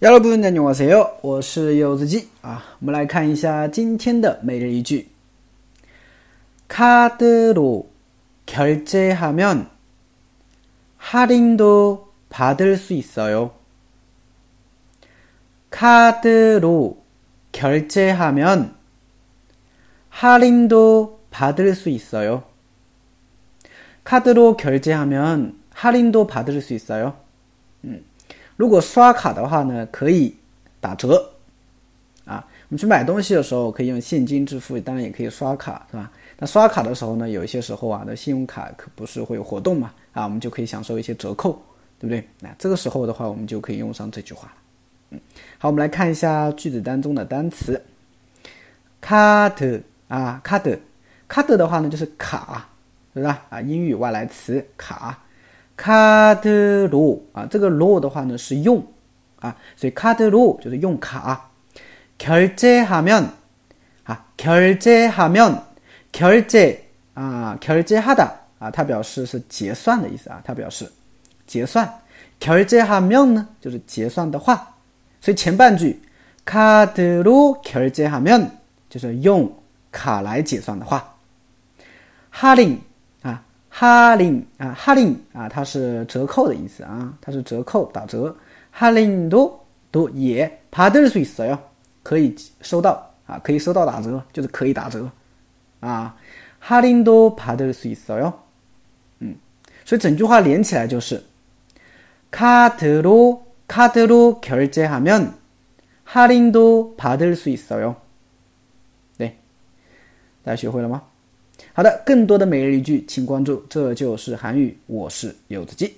여러분 안녕하세요. 我是柚子鸡啊。我们来看一下今天的每日一句。 카드로 결제하면 할인도 받을 수 있어요. 카드로 결제하면 할인도 받을 수 있어요. 카드로 결제하면 할인도 받을 수 있어요. 如果刷卡的话呢，可以打折啊。我们去买东西的时候可以用现金支付，当然也可以刷卡，是吧？那刷卡的时候呢，有一些时候啊，那信用卡可不是会有活动嘛？啊，我们就可以享受一些折扣，对不对？那这个时候的话，我们就可以用上这句话。嗯，好，我们来看一下句子当中的单词。card 啊，card，card 的话呢就是卡，是吧？啊，英语外来词卡。card 로啊，这个로的话呢是用啊，所以 card 로就是用卡。결제하면啊，결제하면 결제啊，결제하다啊，它表示是结算的意思啊，它表示结算。결제하면呢就是结算的话，所以前半句카드로결제하면就是用卡来结算的话。할인 哈林啊，哈林啊，它是折扣的意思啊，它是折扣打折。哈林多多也받을수있어 요， 可以收到啊，可以收到打折，就是可以打折啊。哈林多받을수있어 요， 嗯，所以整句话连起来就是카드로카드로결제하면할인도받을수있어 요。 对，大家学会了吗？ 好的，更多的每日一句，请关注。这就是韩语，我是柚子鸡。